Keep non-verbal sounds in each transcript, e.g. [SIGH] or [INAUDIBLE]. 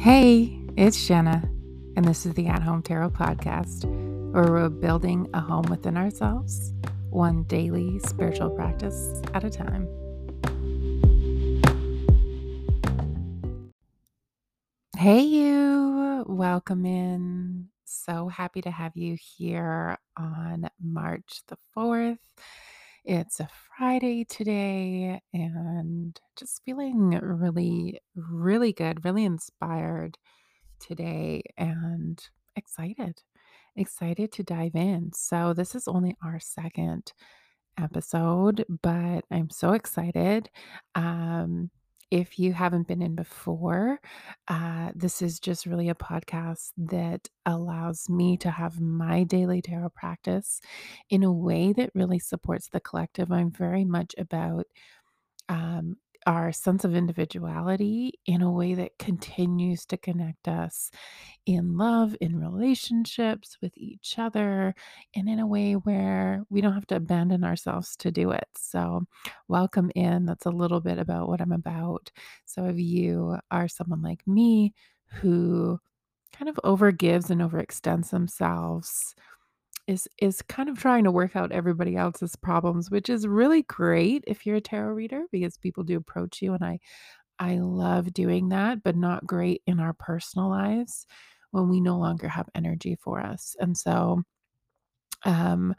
Hey, it's Jenna, and this is the At Home Tarot Podcast, where we're building a home within ourselves, one daily spiritual practice at a time. Hey, you, welcome in. So happy to have you here on March the 4th. It's a Friday today, and just feeling really, really good, really inspired today and excited. Excited to dive in. So, this is only our second episode, but I'm so excited. Um, if you haven't been in before, uh, this is just really a podcast that allows me to have my daily tarot practice in a way that really supports the collective. I'm very much about um, our sense of individuality in a way that continues to connect us in love, in relationships with each other, and in a way where we don't have to abandon ourselves to do it. So, welcome in. That's a little bit about what I'm about. So, if you are someone like me who kind of overgives and overextends themselves, is is kind of trying to work out everybody else's problems, which is really great if you're a tarot reader because people do approach you and I I love doing that, but not great in our personal lives when we no longer have energy for us. And so, um,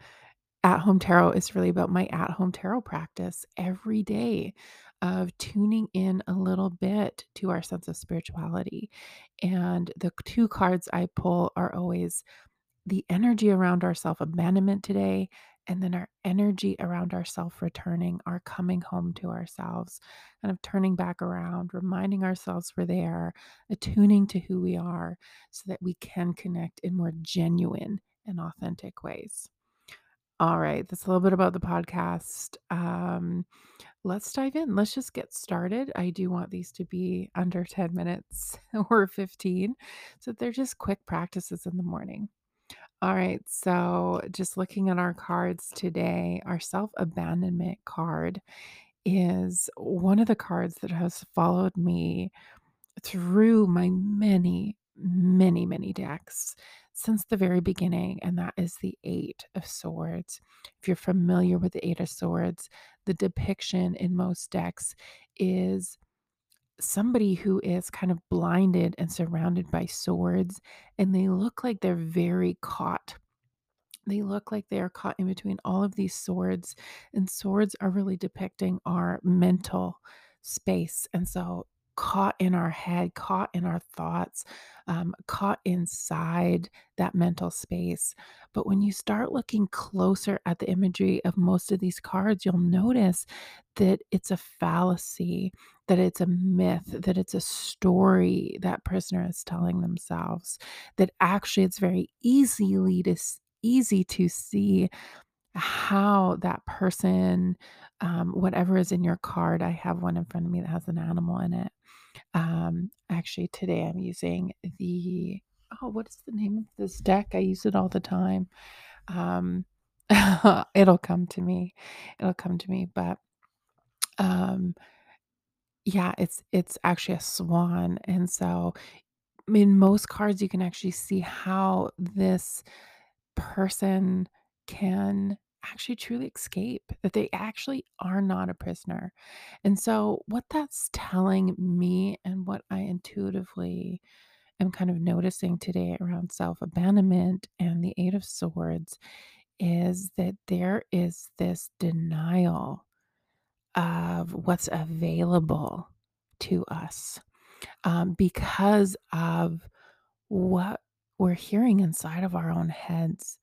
at home tarot is really about my at home tarot practice every day of tuning in a little bit to our sense of spirituality. And the two cards I pull are always the energy around our self abandonment today, and then our energy around our self returning, our coming home to ourselves, kind of turning back around, reminding ourselves we're there, attuning to who we are so that we can connect in more genuine and authentic ways. All right, that's a little bit about the podcast. Um, let's dive in. Let's just get started. I do want these to be under 10 minutes [LAUGHS] or 15. So they're just quick practices in the morning. All right, so just looking at our cards today, our self abandonment card is one of the cards that has followed me through my many, many, many decks since the very beginning, and that is the Eight of Swords. If you're familiar with the Eight of Swords, the depiction in most decks is somebody who is kind of blinded and surrounded by swords, and they look like they're very caught. They look like they are caught in between all of these swords, and swords are really depicting our mental space. And so, caught in our head, caught in our thoughts, um, caught inside that mental space. But when you start looking closer at the imagery of most of these cards, you'll notice that it's a fallacy, that it's a myth, that it's a story that prisoner is telling themselves, that actually it's very easily to easy to see how that person, um, whatever is in your card, I have one in front of me that has an animal in it. Um, actually, today I'm using the, oh, what is the name of this deck? I use it all the time. Um, [LAUGHS] it'll come to me. It'll come to me. But um, yeah, it's it's actually a swan. And so in most cards, you can actually see how this person can actually truly escape, that they actually are not a prisoner. And so, what that's telling me and what I intuitively am kind of noticing today around self abandonment and the Eight of Swords is that there is this denial of what's available to us um, because of what we're hearing inside of our own heads.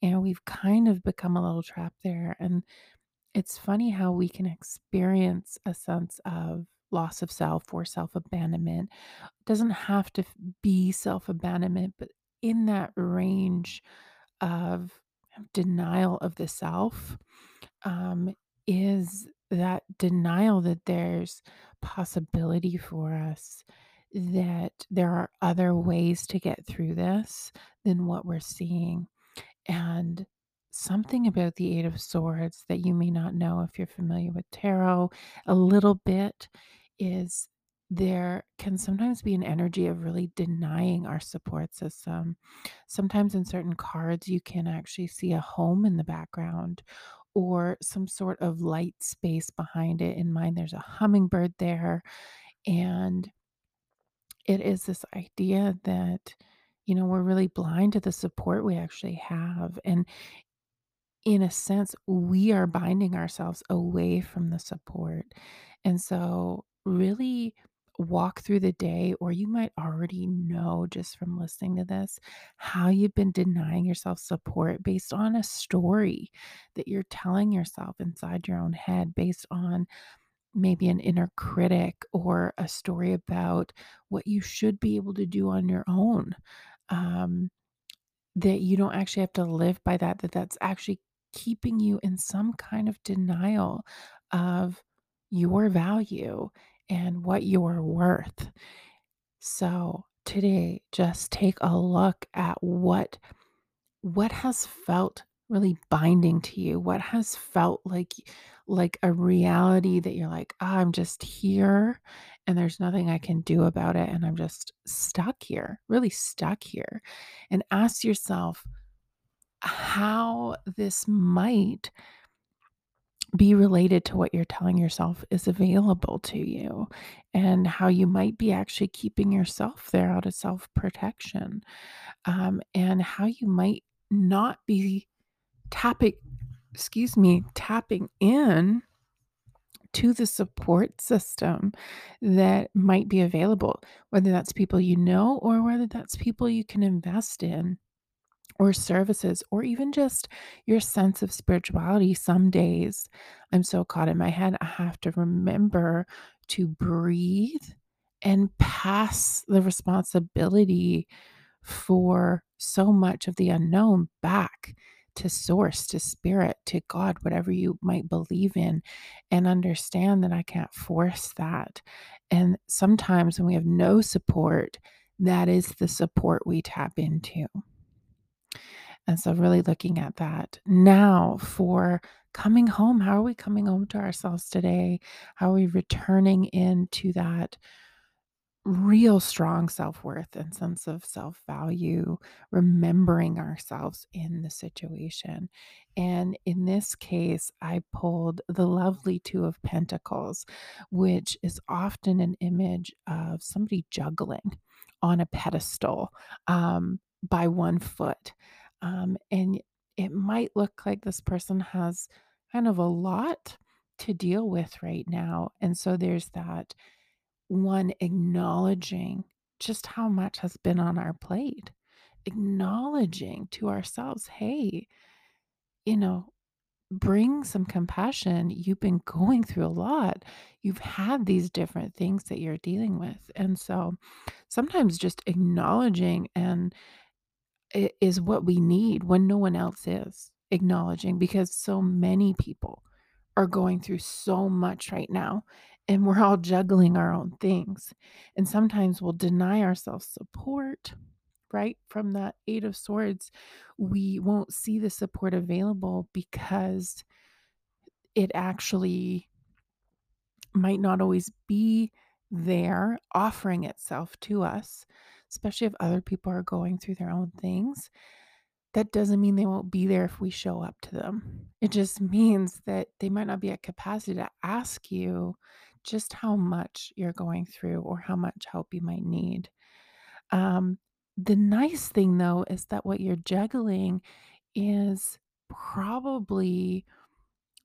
And we've kind of become a little trapped there. And it's funny how we can experience a sense of loss of self or self abandonment. Doesn't have to be self abandonment, but in that range of denial of the self um, is that denial that there's possibility for us that there are other ways to get through this than what we're seeing. And something about the Eight of Swords that you may not know if you're familiar with tarot a little bit is there can sometimes be an energy of really denying our support system. Sometimes in certain cards, you can actually see a home in the background or some sort of light space behind it. In mine, there's a hummingbird there. And it is this idea that, you know, we're really blind to the support we actually have. And in a sense, we are binding ourselves away from the support. And so, really walk through the day, or you might already know just from listening to this how you've been denying yourself support based on a story that you're telling yourself inside your own head, based on maybe an inner critic or a story about what you should be able to do on your own. Um, that you don't actually have to live by that, that that's actually keeping you in some kind of denial of your value and what you're worth. So, today, just take a look at what what has felt really binding to you? What has felt like like a reality that you're like, "Ah, I'm just here and there's nothing I can do about it and I'm just stuck here, really stuck here." And ask yourself how this might be related to what you're telling yourself is available to you and how you might be actually keeping yourself there out of self-protection um, and how you might not be tapping excuse me, tapping in to the support system that might be available, whether that's people you know or whether that's people you can invest in or services or even just your sense of spirituality. Some days I'm so caught in my head, I have to remember to breathe and pass the responsibility for so much of the unknown back to source, to spirit, to God, whatever you might believe in, and understand that I can't force that. And sometimes when we have no support, that is the support we tap into. And so, really looking at that now for coming home. How are we coming home to ourselves today? How are we returning into that real strong self-worth and sense of self-value, remembering ourselves in the situation. And in this case, I pulled the lovely Two of Pentacles, which is often an image of somebody juggling on a pedestal um, by one foot. Um, and it might look like this person has kind of a lot to deal with right now. And so there's that one acknowledging just how much has been on our plate, acknowledging to ourselves, hey, you know, bring some compassion. You've been going through a lot. You've had these different things that you're dealing with. And so sometimes just acknowledging and it is what we need when no one else is acknowledging because so many people are going through so much right now and we're all juggling our own things. And sometimes we'll deny ourselves support, right? From that 8 of swords, we won't see the support available because it actually might not always be there offering itself to us, especially if other people are going through their own things. That doesn't mean they won't be there if we show up to them. It just means that they might not be at capacity to ask you just how much you're going through or how much help you might need. Um, the nice thing though is that what you're juggling is probably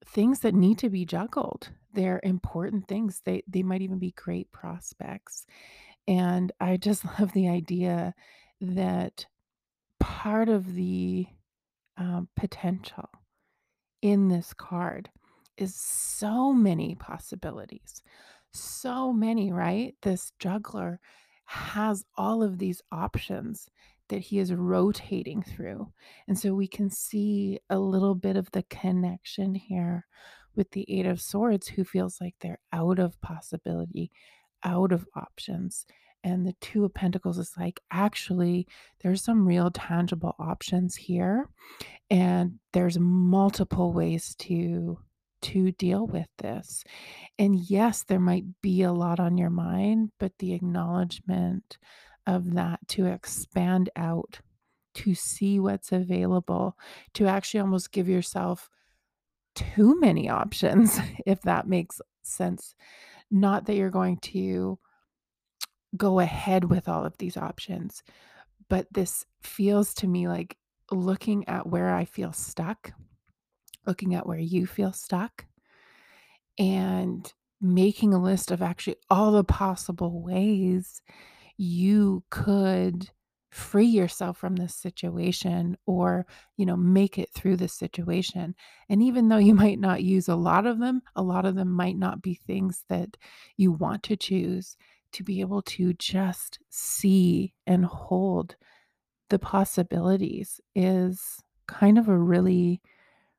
things that need to be juggled. They're important things. They they might even be great prospects. And I just [LAUGHS] love the idea that part of the um, potential in this card is so many possibilities. So many, right? This juggler has all of these options that he is rotating through. And so we can see a little bit of the connection here with the Eight of Swords, who feels like they're out of possibility, out of options. And the Two of Pentacles is like, actually, there's some real tangible options here. And there's multiple ways to to deal with this. And yes, there might be a lot on your mind, but the acknowledgement of that to expand out, to see what's available, to actually almost give yourself too many options, [LAUGHS] if that makes sense. Not that you're going to go ahead with all of these options, but this feels to me like looking at where I feel stuck, looking at where you feel stuck, and making a list of actually all the possible ways you could free yourself from this situation or you know make it through this situation. And even though you [LAUGHS] might not use a lot of them a lot of them might not be things that you want to choose to be able to just see and hold the possibilities is kind of a really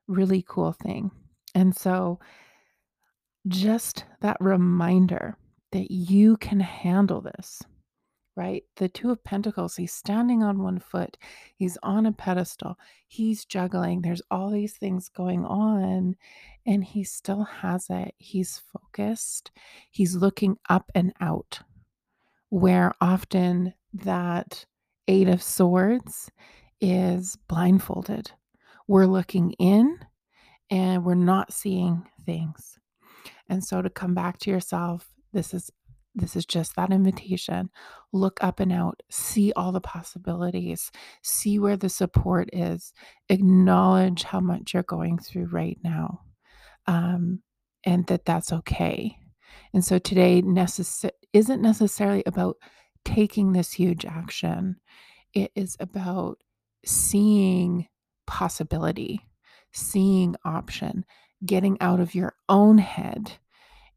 really cool thing and so just that reminder that you can handle this right? The Two of Pentacles, he's standing on one foot, he's on a pedestal, he's juggling, there's all these things going on, and he still has it. He's focused, he's looking up and out, where often that Eight of Swords is blindfolded. We're looking in and we're not seeing things. And so to come back to yourself, this is this is just that invitation. Look up and out, see all the possibilities, see where the support is, acknowledge how much you're going through right now, um, and that that's okay. And so today necess- isn't necessarily about taking this huge action, it is about seeing possibility, seeing option, getting out of your own head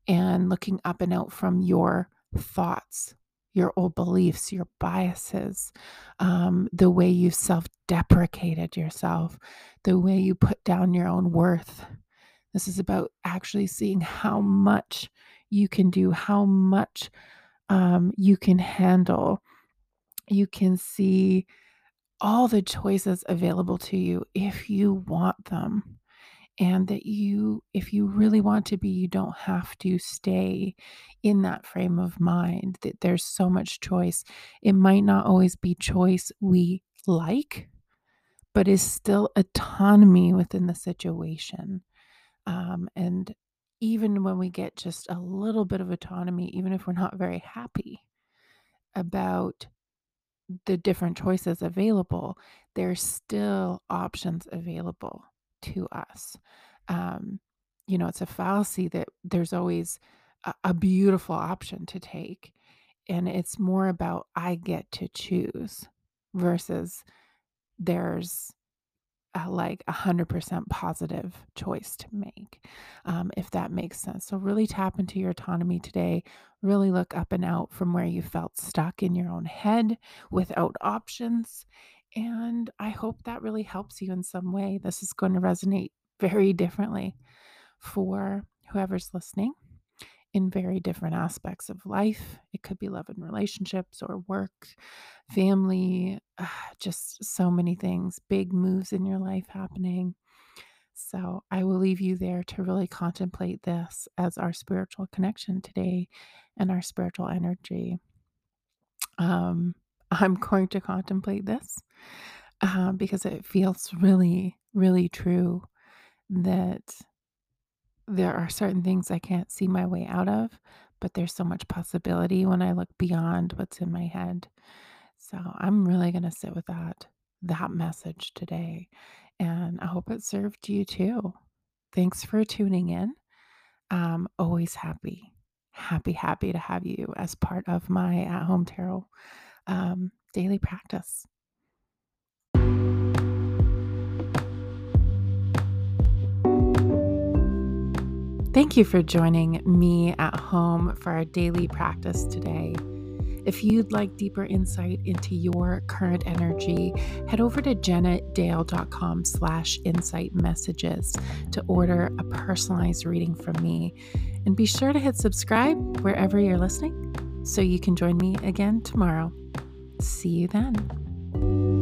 and looking up and out from your thoughts, your old beliefs, your biases, um, the way you self deprecated yourself, the way you put down your own worth. This is about actually seeing how much you can do, how much um, you can handle. You can see all the choices available to you if you want them and that you if you really want to be you don't have to stay in that frame of mind that there's so much choice. It might not always be choice we like but is still autonomy within the situation um, and even when we get just a little bit of autonomy even if we're not very happy about the different choices available there's still options available to us. Um, you know, it's a fallacy that there's always a, a beautiful option to take. And it's more about I get to choose versus there's a, like a hundred percent positive choice to make, um, if that makes sense. So really tap into your autonomy today. Really look up and out from where you felt stuck in your own head without options, and I hope that really helps you in some way. This is going to resonate very differently for whoever's listening in very different aspects of life. It could be love and relationships or work, family, uh, just so many things, big moves in your life happening. So I will leave you there to really contemplate this as our spiritual connection today and our spiritual energy. Um, [LAUGHS] I'm going to contemplate this uh, because it feels really, really true that there are certain things I can't see my way out of, but there's so much possibility when I look beyond what's in my head. So I'm really going to sit with that that message today and I hope it served you too. Thanks for tuning in. I'm always happy, happy, happy to have you as part of my at home tarot um, daily practice. Thank you for joining me at home for our daily practice today. If you'd like deeper insight into your current energy, head over to jennadayle.com slash insight messages to order a personalized reading from me. And be sure to hit subscribe wherever you're listening so you can join me again tomorrow. See you then.